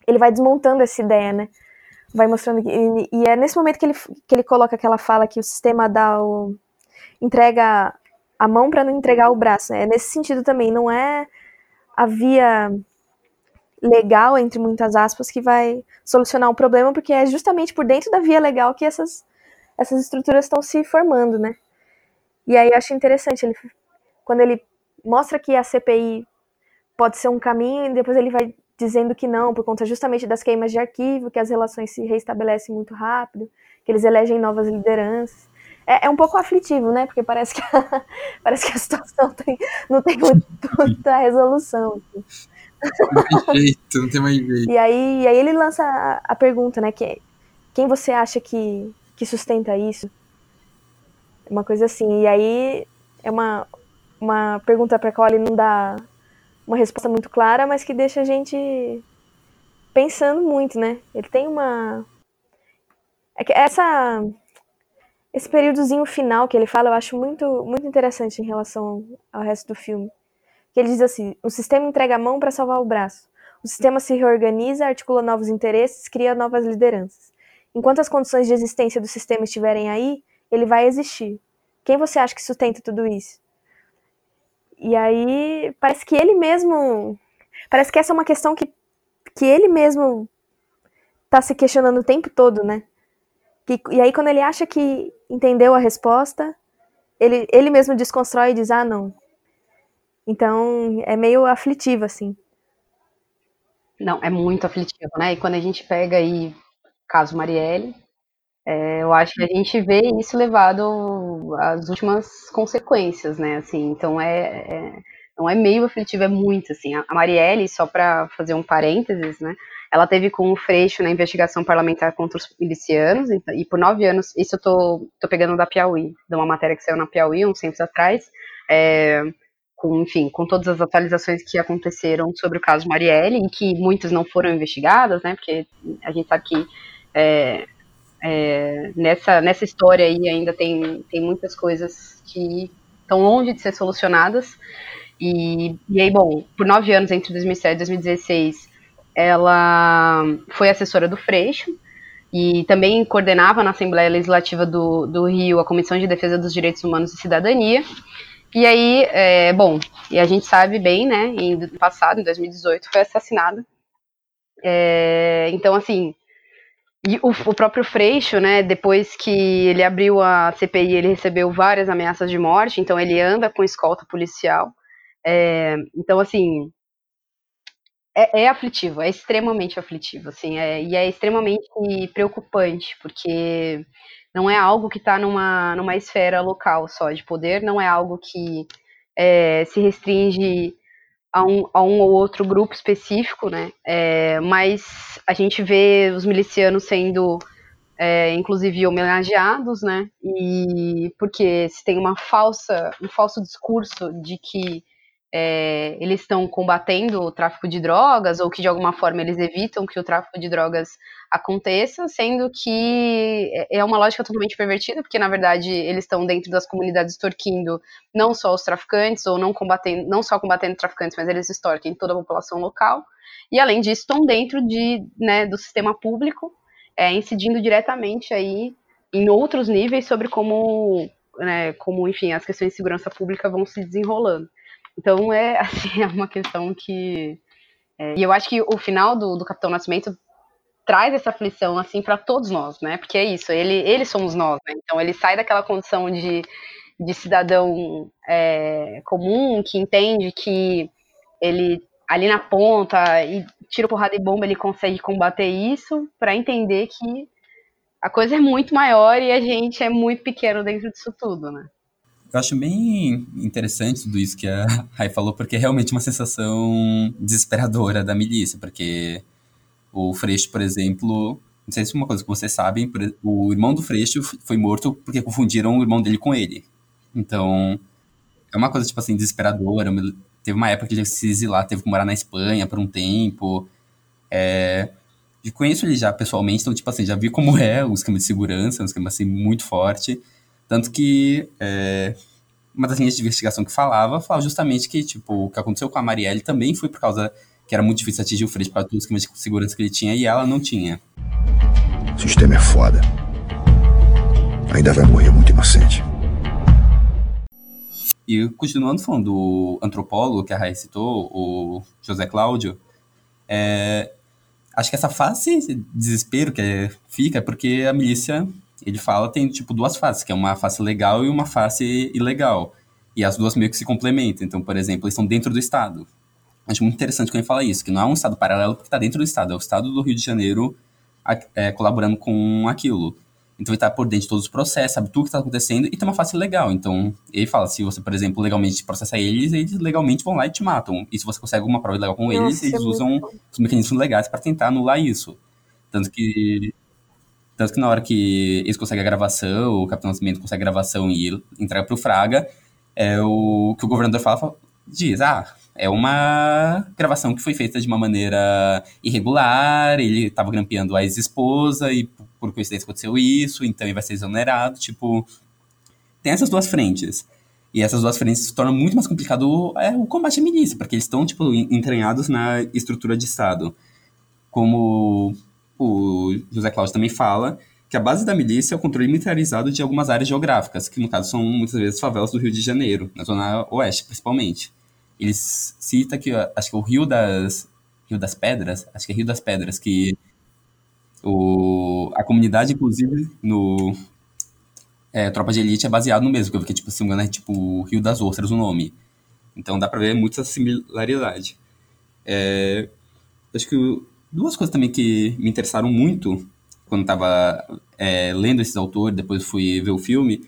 ele vai desmontando essa ideia, né? Vai mostrando e, e é nesse momento que ele, que ele coloca aquela fala que o sistema dá o entrega a mão para não entregar o braço, né? É nesse sentido também, não é a via legal, entre muitas aspas, que vai solucionar um problema, porque é justamente por dentro da via legal que essas, essas estruturas estão se formando, né? E aí eu acho interessante, ele, quando ele mostra que a CPI pode ser um caminho, e depois ele vai dizendo que não, por conta justamente das queimas de arquivo, que as relações se restabelecem muito rápido, que eles elegem novas lideranças. É, é um pouco aflitivo, né? Porque parece que a, parece que a situação tem, não tem muita resolução. Assim. Tem jeito, não tem mais jeito. E aí, e aí ele lança a, pergunta, né? Que, quem você acha que, que sustenta isso? Uma coisa assim. E aí é uma, uma pergunta para a qual ele não dá uma resposta muito clara, mas que deixa a gente pensando muito, né? Ele tem uma. É essa. Esse períodozinho final que ele fala, eu acho muito, muito interessante em relação ao resto do filme que ele diz assim: o sistema entrega a mão para salvar o braço. O sistema se reorganiza, articula novos interesses, cria novas lideranças. Enquanto as condições de existência do sistema estiverem aí, ele vai existir. Quem você acha que sustenta tudo isso? E aí, parece que ele mesmo. Parece que essa é uma questão que, que ele mesmo está se questionando o tempo todo, né? Que, e aí, quando ele acha que entendeu a resposta, ele, ele mesmo desconstrói e diz: ah, não, então, é meio aflitivo, assim. Não, é muito aflitivo, né? E quando a gente pega aí caso Marielle, é, eu acho que a gente vê isso levado às últimas consequências, né? Assim, então é, é não é meio aflitivo, é muito assim. A Marielle, só para fazer um parênteses, né? Ela teve com o Freixo na investigação parlamentar contra os milicianos, e por nove anos, isso eu tô, tô pegando da Piauí, de uma matéria que saiu na Piauí uns tempos atrás. É, com, enfim, com todas as atualizações que aconteceram sobre o caso Marielle, em que muitas não foram investigadas, né, porque a gente sabe que é, é, nessa, nessa história aí ainda tem, tem muitas coisas que estão longe de ser solucionadas, e, e aí, bom, por nove anos, entre 2007 e 2016, ela foi assessora do Freixo e também coordenava na Assembleia Legislativa do, do Rio a Comissão de Defesa dos Direitos Humanos e Cidadania. E aí, é, bom, e a gente sabe bem, né, em passado, em 2018, foi assassinada. É, então, assim, e o, o, próprio Freixo, né, depois que ele abriu a CPI, ele recebeu várias ameaças de morte, então ele anda com escolta policial. É, então, assim, é, é, aflitivo, é extremamente aflitivo, assim, é, e é extremamente preocupante, porque não é algo que está numa, numa esfera local só de poder, não é algo que é, se restringe a um, a um ou outro grupo específico, né? É, mas a gente vê os milicianos sendo, é, inclusive, homenageados, né? E porque se tem uma falsa, um falso discurso de que é, eles estão combatendo o tráfico de drogas ou que de alguma forma eles evitam que o tráfico de drogas aconteça, sendo que é, é uma lógica totalmente pervertida, porque na verdade eles estão dentro das comunidades extorquindo não só os traficantes ou não combatendo, não só combatendo traficantes, mas eles extorquem toda a população local. E além disso, estão dentro de, né, do sistema público, é, incidindo diretamente aí em outros níveis sobre como, né, como, enfim, as questões de segurança pública vão se desenrolando. Então é assim, é uma questão que. É, e eu acho que o final do, do Capitão Nascimento traz essa aflição assim para todos nós, né? Porque é isso, ele, eles somos nós, né? Então ele sai daquela condição de, de cidadão é, comum que entende que ele ali na ponta e tira porrada e bomba ele consegue combater isso para entender que a coisa é muito maior e a gente é muito pequeno dentro disso tudo, né? Eu acho bem interessante tudo isso que a Rai falou, porque é realmente uma sensação desesperadora da milícia, porque o Freixo, por exemplo, não sei se é uma coisa que vocês sabem, o irmão do Freixo foi morto porque confundiram o irmão dele com ele. Então, é uma coisa, tipo assim, desesperadora. Teve uma época que ele se exilar, teve que morar na Espanha por um tempo. É, e conheço ele já pessoalmente, então, tipo assim, já vi como é o esquema de segurança, um esquema, assim, muito forte. Tanto que é, uma das linhas de investigação que falava, falava justamente que, tipo, o que aconteceu com a Marielle também foi por causa que era muito difícil atingir o Freixo por causa do esquema de segurança que ele tinha e ela não tinha. O sistema é foda. Ainda vai morrer muito inocente. E continuando falando do antropólogo que a Raí citou, o José Cláudio, é, acho que essa fase de desespero que é, fica é porque a milícia ele fala tem tipo duas faces, que é uma face legal e uma face ilegal. E as duas meio que se complementam. Então, por exemplo, eles estão dentro do Estado. Acho muito interessante quando ele fala isso, que não é um Estado paralelo porque está dentro do Estado, é o Estado do Rio de Janeiro é, colaborando com aquilo. Então ele está por dentro de todos os processos, sabe tudo o que está acontecendo e tem uma face legal. Então ele fala, se você, por exemplo, legalmente processa eles, eles legalmente vão lá e te matam. E se você consegue alguma prova legal com Nossa, eles, eles é usam os mecanismos legais para tentar anular isso. Tanto que tanto que na hora que eles conseguem a gravação, o Capitão Nascimento consegue a gravação e entrega pro Fraga, é o que o governador fala, diz, ah, é uma gravação que foi feita de uma maneira irregular, ele estava grampeando a ex-esposa e por coincidência aconteceu isso, então ele vai ser exonerado, tipo... Tem essas duas frentes. E essas duas frentes se tornam muito mais complicado é, o combate à milícia, porque eles estão, tipo, entranhados na estrutura de Estado. Como o José Cláudio também fala que a base da milícia é o controle militarizado de algumas áreas geográficas, que no caso são muitas vezes favelas do Rio de Janeiro, na zona oeste principalmente. Eles cita que acho que é o Rio das Rio das Pedras, acho que é Rio das Pedras que o, a comunidade inclusive no é, Tropa de Elite é baseado no mesmo, que eu vi que tipo, se não me engano é tipo Rio das Ostras o nome. Então dá pra ver muita similaridade. É, acho que duas coisas também que me interessaram muito quando estava é, lendo esses autores, depois fui ver o filme,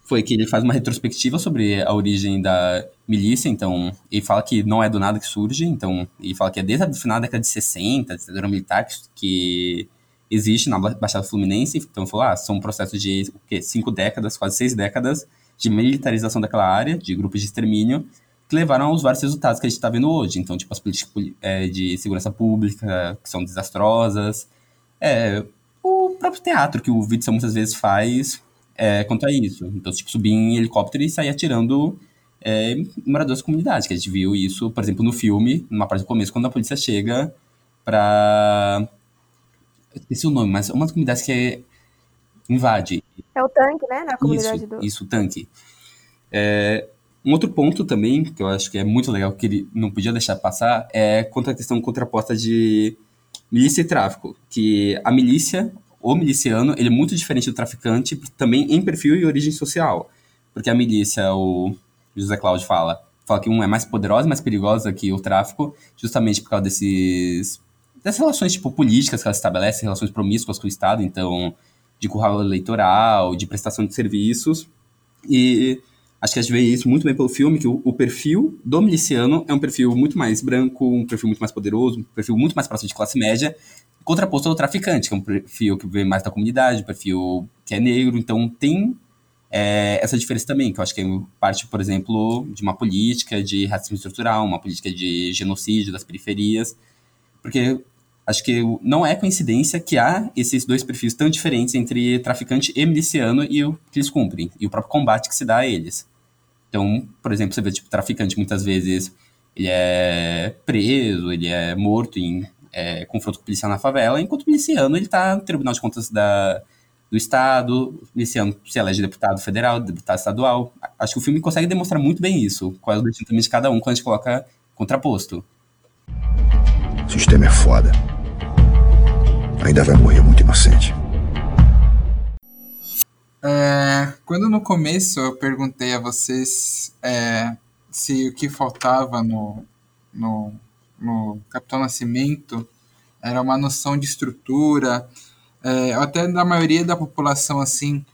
foi que ele faz uma retrospectiva sobre a origem da milícia, então ele fala que não é do nada que surge, então ele fala que é desde o final da década de 60, ditadura militar, que existe na Baixada Fluminense, então falou, ah, são um processo de o quê? cinco décadas, quase seis décadas de militarização daquela área, de grupos de extermínio, que levaram aos vários resultados que a gente está vendo hoje. Então, tipo, as políticas é, de segurança pública, que são desastrosas. É, o próprio teatro que o Witzel muitas vezes faz é, quanto a isso. Então, tipo, subir em helicóptero e sair atirando é, moradores da comunidade, que a gente viu isso, por exemplo, no filme, numa parte do começo, quando a polícia chega pra. Eu esqueci o nome, mas uma das comunidades que invade. É o tanque, né? Na comunidade Isso, do. isso, tanque. É, um outro ponto também, que eu acho que é muito legal, que ele não podia deixar passar, é contra a questão contraposta de milícia e tráfico. Que a milícia, o miliciano, ele é muito diferente do traficante, também em perfil e origem social. Porque a milícia, o José Cláudio fala, fala que um é mais poderosa, mais perigosa que o tráfico, justamente por causa desses dessas relações tipo políticas que ela estabelece, relações promíscuas com o Estado, então de curral eleitoral, de prestação de serviços. E acho que a gente vê isso muito bem pelo filme, que o, o, perfil do miliciano é um perfil muito mais branco, um perfil muito mais poderoso, um perfil muito mais próximo de classe média, contraposto ao traficante, que é um perfil que vem mais da comunidade, um perfil que é negro, então tem é, essa diferença também, que eu acho que é parte, por exemplo, de uma política de racismo estrutural, uma política de genocídio das periferias, porque acho que não é coincidência que há esses dois perfis tão diferentes entre traficante e miliciano e o que eles cumprem, e o próprio combate que se dá a eles. Então, por exemplo, você vê, tipo, traficante muitas vezes ele é preso, ele é morto em é, confronto com policial na favela, enquanto o miliciano ele tá no Tribunal de Contas da, do Estado, o miliciano se elege deputado federal, deputado estadual. Acho que o filme consegue demonstrar muito bem isso, qual é o destino de cada um quando a gente coloca contraposto. O sistema é foda ainda vai morrer muito inocente. É, quando no começo eu perguntei a vocês é, se o que faltava no, no, no Capitão Nascimento era uma noção de estrutura, é, até da maioria da população assim,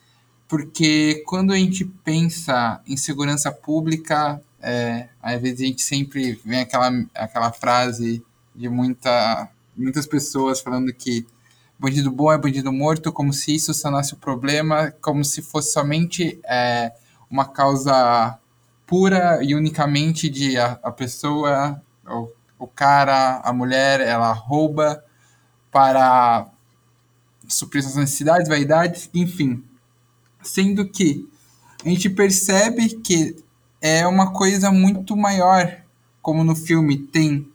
porque quando a gente pensa em segurança pública, é, às vezes a gente sempre vem aquela, aquela frase de muita, muitas pessoas falando que bandido bom é bandido morto, como se isso sanasse o problema, como se fosse somente é, uma causa pura e unicamente de a, a pessoa, o, o cara, a mulher, ela rouba para suprir suas necessidades, vaidades, enfim. Sendo que a gente percebe que é uma coisa muito maior, como no filme tem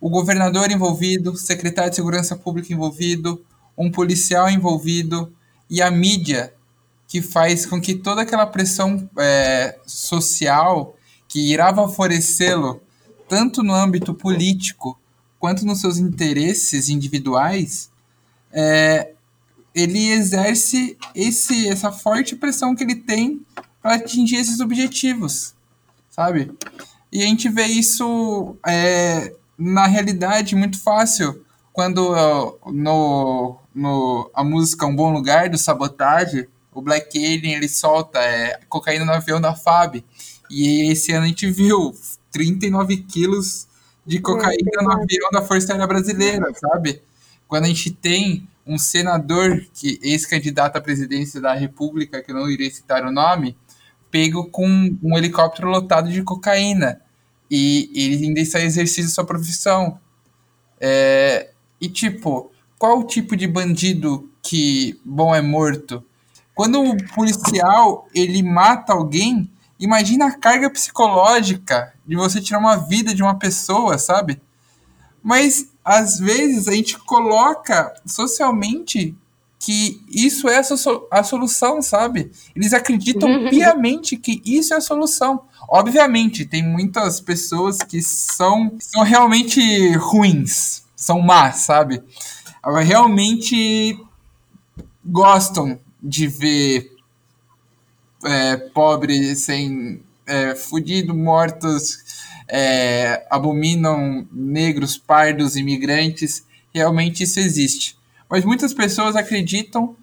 o governador envolvido, secretário de segurança pública envolvido, um policial envolvido e a mídia que faz com que toda aquela pressão é, social que irá favorecê-lo tanto no âmbito político quanto nos seus interesses individuais, é, ele exerce esse, essa forte pressão que ele tem para atingir esses objetivos, sabe? E a gente vê isso é, na realidade muito fácil quando no, no a música Um Bom Lugar do Sabotage, o Black Alien ele solta é, cocaína no avião da FAB. E esse ano a gente viu 39 quilos de cocaína no avião da Força Aérea Brasileira, sabe? Quando a gente tem um senador, que ex-candidato à presidência da República, que eu não irei citar o nome, pego com um helicóptero lotado de cocaína. E ele ainda está exercendo sua profissão. É, e tipo, qual o tipo de bandido que bom é morto? Quando o policial ele mata alguém, imagina a carga psicológica de você tirar uma vida de uma pessoa, sabe? Mas às vezes a gente coloca socialmente que isso é a, so a solução, sabe? Eles acreditam uhum. piamente que isso é a solução. Obviamente, tem muitas pessoas que são, são realmente ruins, são más, sabe? Realmente gostam de ver é, pobres sem é, fudido, mortos, é, abominam negros, pardos, imigrantes. Realmente isso existe. Mas muitas pessoas acreditam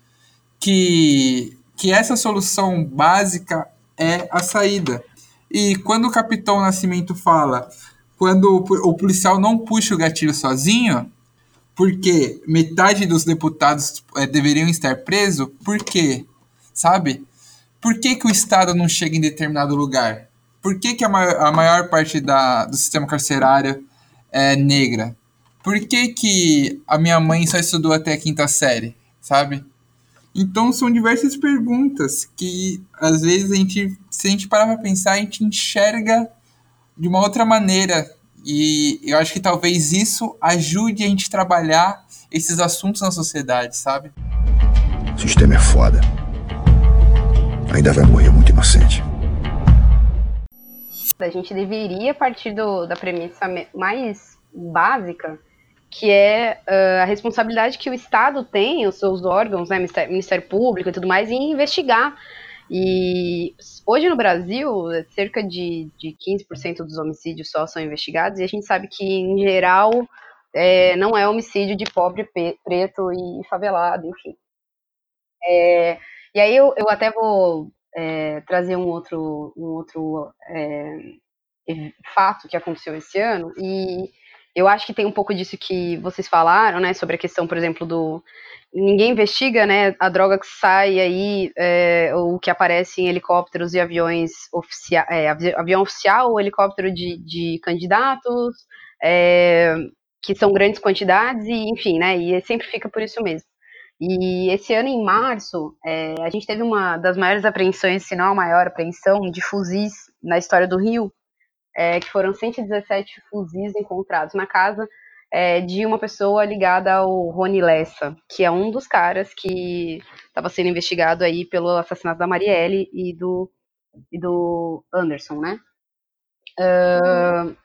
que, que essa solução básica é a saída. E quando o Capitão Nascimento fala quando o policial não puxa o gatilho sozinho, porque metade dos deputados é, deveriam estar presos, por quê? Sabe? Por que, que o Estado não chega em determinado lugar? Por que, que a, maior, a maior parte da, do sistema carcerário é negra? Por que, que a minha mãe só estudou até a quinta série? Sabe? Então são diversas perguntas que às vezes a gente, se a gente parar para pensar, a gente enxerga de uma outra maneira E eu acho que talvez isso ajude a gente a trabalhar esses assuntos na sociedade, sabe? O sistema é foda. Ainda vai morrer muito inocente. A gente deveria partir do, da premissa mais básica, que é uh, a responsabilidade que o Estado tem, os seus órgãos, né, Ministério, Ministério Público e tudo mais, em investigar. E hoje no Brasil, cerca de, de 15% dos homicídios só são investigados, e a gente sabe que, em geral, é, não é homicídio de pobre, preto e favelado, enfim. É, e aí eu, eu até vou é, trazer um outro, um outro é, fato que aconteceu esse ano, e eu acho que tem um pouco disso que vocês falaram, né, sobre a questão, por exemplo, do ninguém investiga, né, a droga que sai aí, é, ou que aparece em helicópteros e aviões oficiais, é, avião oficial ou helicóptero de, de candidatos, é, que são grandes quantidades, e enfim, né, e sempre fica por isso mesmo. E esse ano, em março, é, a gente teve uma das maiores apreensões, se não a maior apreensão, de fuzis na história do Rio, é, que foram 117 fuzis encontrados na casa é, de uma pessoa ligada ao Rony Lessa, que é um dos caras que estava sendo investigado aí pelo assassinato da Marielle e do, e do Anderson, né? Uh,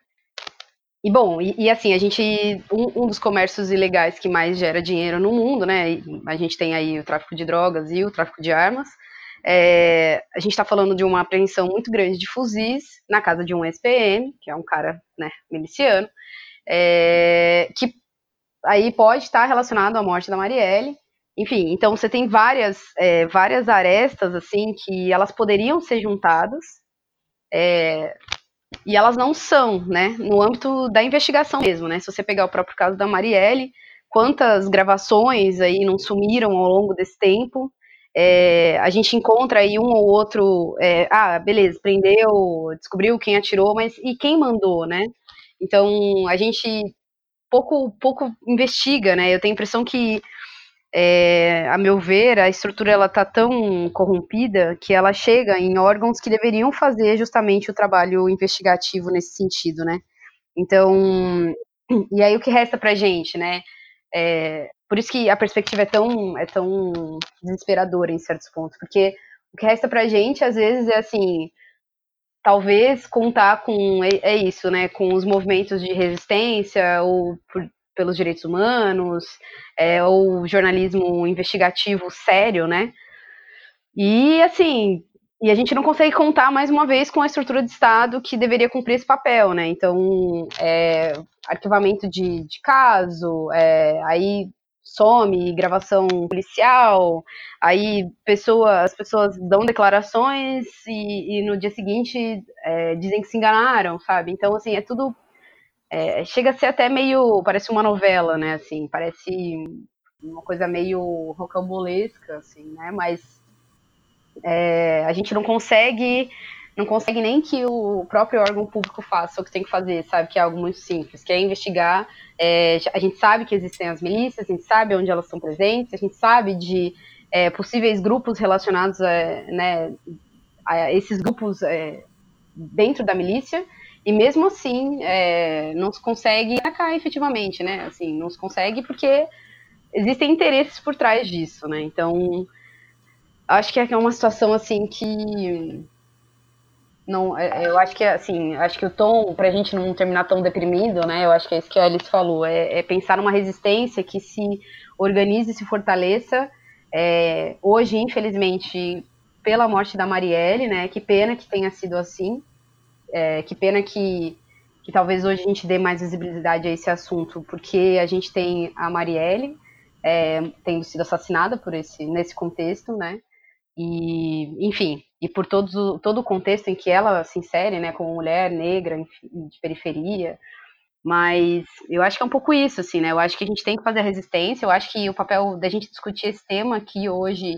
e bom, e, e, assim, a gente. Um, um, dos comércios ilegais que mais gera dinheiro no mundo, né? A gente tem aí o tráfico de drogas e o tráfico de armas. É, a gente está falando de uma apreensão muito grande de fuzis na casa de um SPM, que é um cara né, miliciano, é, que aí pode estar relacionado à morte da Marielle. Enfim, então você tem várias, é, várias arestas assim que elas poderiam ser juntadas. É, e elas não são, né? No âmbito da investigação mesmo, né? Se você pegar o próprio caso da Marielle, quantas gravações aí não sumiram ao longo desse tempo? É, a gente encontra aí um ou outro, é, ah, beleza, prendeu, descobriu quem atirou, mas e quem mandou, né? Então a gente pouco pouco investiga, né? Eu tenho a impressão que é, a meu ver, a estrutura ela está tão corrompida que ela chega em órgãos que deveriam fazer justamente o trabalho investigativo nesse sentido, né? Então, e aí o que resta para gente, né? É, por isso que a perspectiva é tão, é tão desesperadora em certos pontos, porque o que resta para gente às vezes é assim, talvez contar com é, é isso, né? Com os movimentos de resistência ou por, pelos direitos humanos, é, ou jornalismo investigativo sério, né? E assim, e a gente não consegue contar mais uma vez com a estrutura de Estado que deveria cumprir esse papel, né? Então, é, arquivamento de, de caso, é, aí some gravação policial, aí pessoa, as pessoas dão declarações e, e no dia seguinte é, dizem que se enganaram, sabe? Então, assim, é tudo é, chega a ser até meio. Parece uma novela, né? Assim, parece uma coisa meio rocambolesca, assim, né? Mas é, a gente não consegue. Não consegue nem que o próprio órgão público faça o que tem que fazer, sabe? Que é algo muito simples, que é investigar. É, a gente sabe que existem as milícias, a gente sabe onde elas estão presentes, a gente sabe de é, possíveis grupos relacionados a, né, a esses grupos é, dentro da milícia, e mesmo assim, é, não se consegue atacar efetivamente, né? Assim, não se consegue porque existem interesses por trás disso, né? Então, acho que é uma situação assim que não, é, eu acho que assim, acho que o tom para a gente não terminar tão deprimido, né? Eu acho que é isso que a Alice falou, é, é pensar numa resistência que se organize se fortaleça. É, hoje, infelizmente, pela morte da Marielle, né? Que pena que tenha sido assim. É, que pena que, que talvez hoje a gente dê mais visibilidade a esse assunto, porque a gente tem a Marielle é, tendo sido assassinada por esse, nesse contexto, né? E, enfim, e por todos, todo o contexto em que ela se insere, né, como mulher negra de periferia, mas eu acho que é um pouco isso, assim, né? Eu acho que a gente tem que fazer resistência. Eu acho que o papel da gente discutir esse tema aqui hoje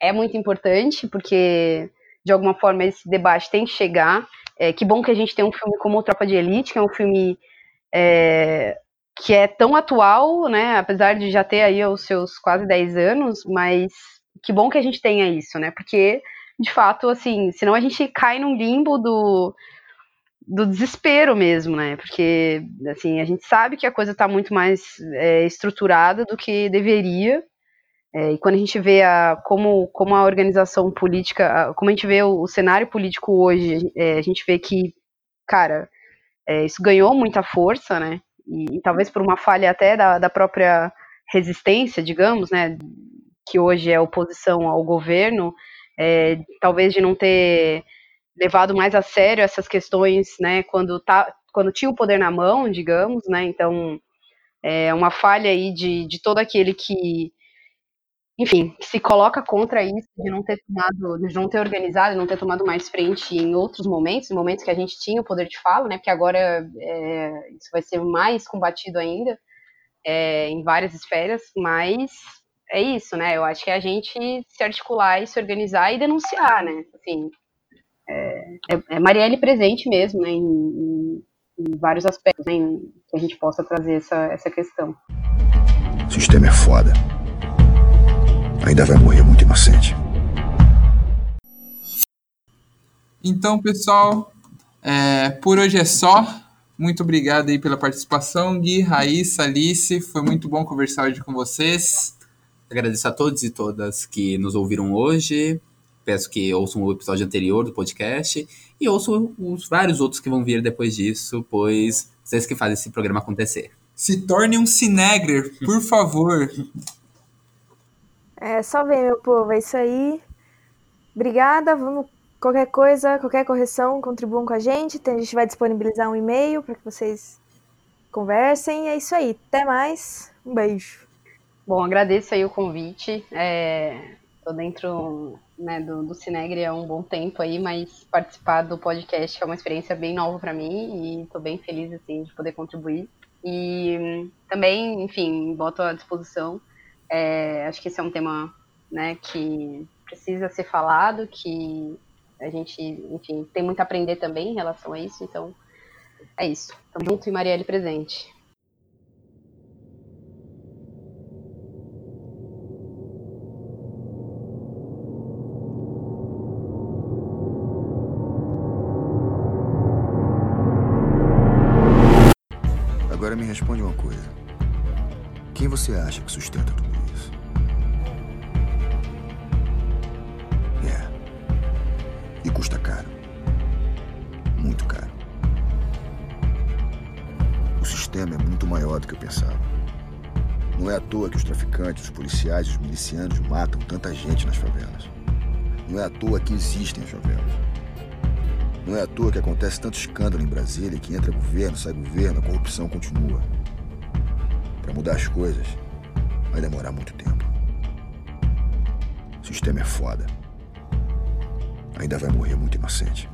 é muito importante, porque de alguma forma esse debate tem que chegar. É, que bom que a gente tem um filme como Tropa de Elite, que é um filme é, que é tão atual, né? Apesar de já ter aí os seus quase 10 anos, mas que bom que a gente tenha isso, né? Porque, de fato, assim, senão a gente cai num limbo do do desespero mesmo, né? Porque assim a gente sabe que a coisa está muito mais é, estruturada do que deveria. É, e quando a gente vê a, como, como a organização política, a, como a gente vê o, o cenário político hoje, é, a gente vê que, cara, é, isso ganhou muita força, né? E, e, talvez por uma falha até da, da própria resistência, digamos, né? Que hoje é oposição ao governo, é, talvez de não ter levado mais a sério essas questões, né, quando, tá, quando tinha o poder na mão, digamos, né, então é uma falha aí de, de todo aquele que, enfim, se coloca contra isso, de não ter tomado, de não ter organizado, não ter tomado mais frente em outros momentos, em momentos que a gente tinha o poder de fala, né, porque agora é, isso vai ser mais combatido ainda, é, em várias esferas, mas é isso, né? Eu acho que é a gente se articular e se organizar e denunciar, né? Assim, é, é, é Marielle presente mesmo, né? Em, em, em vários aspectos, né? Em, que a gente possa trazer essa, essa questão. O sistema é foda. Ainda vai morrer muito inocente. Então, pessoal, é, por hoje é só. Muito obrigado aí pela participação, Gui, Raíssa, Alice. Foi muito bom conversar hoje com vocês. Agradeço a todos e todas que nos ouviram hoje. Peço que ouçam o episódio anterior do podcast e ouçam os vários outros que vão vir depois disso, pois vocês que fazem esse programa acontecer. Se torne um Cinegrer, por favor. É, só vem, meu povo, é isso aí. Obrigada, vamos qualquer coisa, qualquer correção, contribuam com a gente. A gente vai disponibilizar um e-mail para que vocês conversem. É isso aí. Até mais. Um beijo. Bom, agradeço aí o convite. É, tô dentro né, do, do Cinegre há um bom tempo aí, mas participar do podcast é uma experiência bem nova para mim e estou bem feliz assim de poder contribuir. E também, enfim, boto à disposição. É, acho que esse é um tema né, que precisa ser falado, que a gente, enfim, tem muito a aprender também em relação a isso. Então, é isso. Tamo junto e Marielle presente. Responde uma coisa. Quem você acha que sustenta tudo isso? É. E custa caro. Muito caro. O sistema é muito maior do que eu pensava. Não é à toa que os traficantes, os policiais e os milicianos matam tanta gente nas favelas. Não é à toa que existem as favelas. Não é à toa que acontece tanto escândalo em Brasília que entra governo, sai governo, a corrupção continua. Para mudar as coisas, vai demorar muito tempo. O sistema é foda. Ainda vai morrer muito inocente.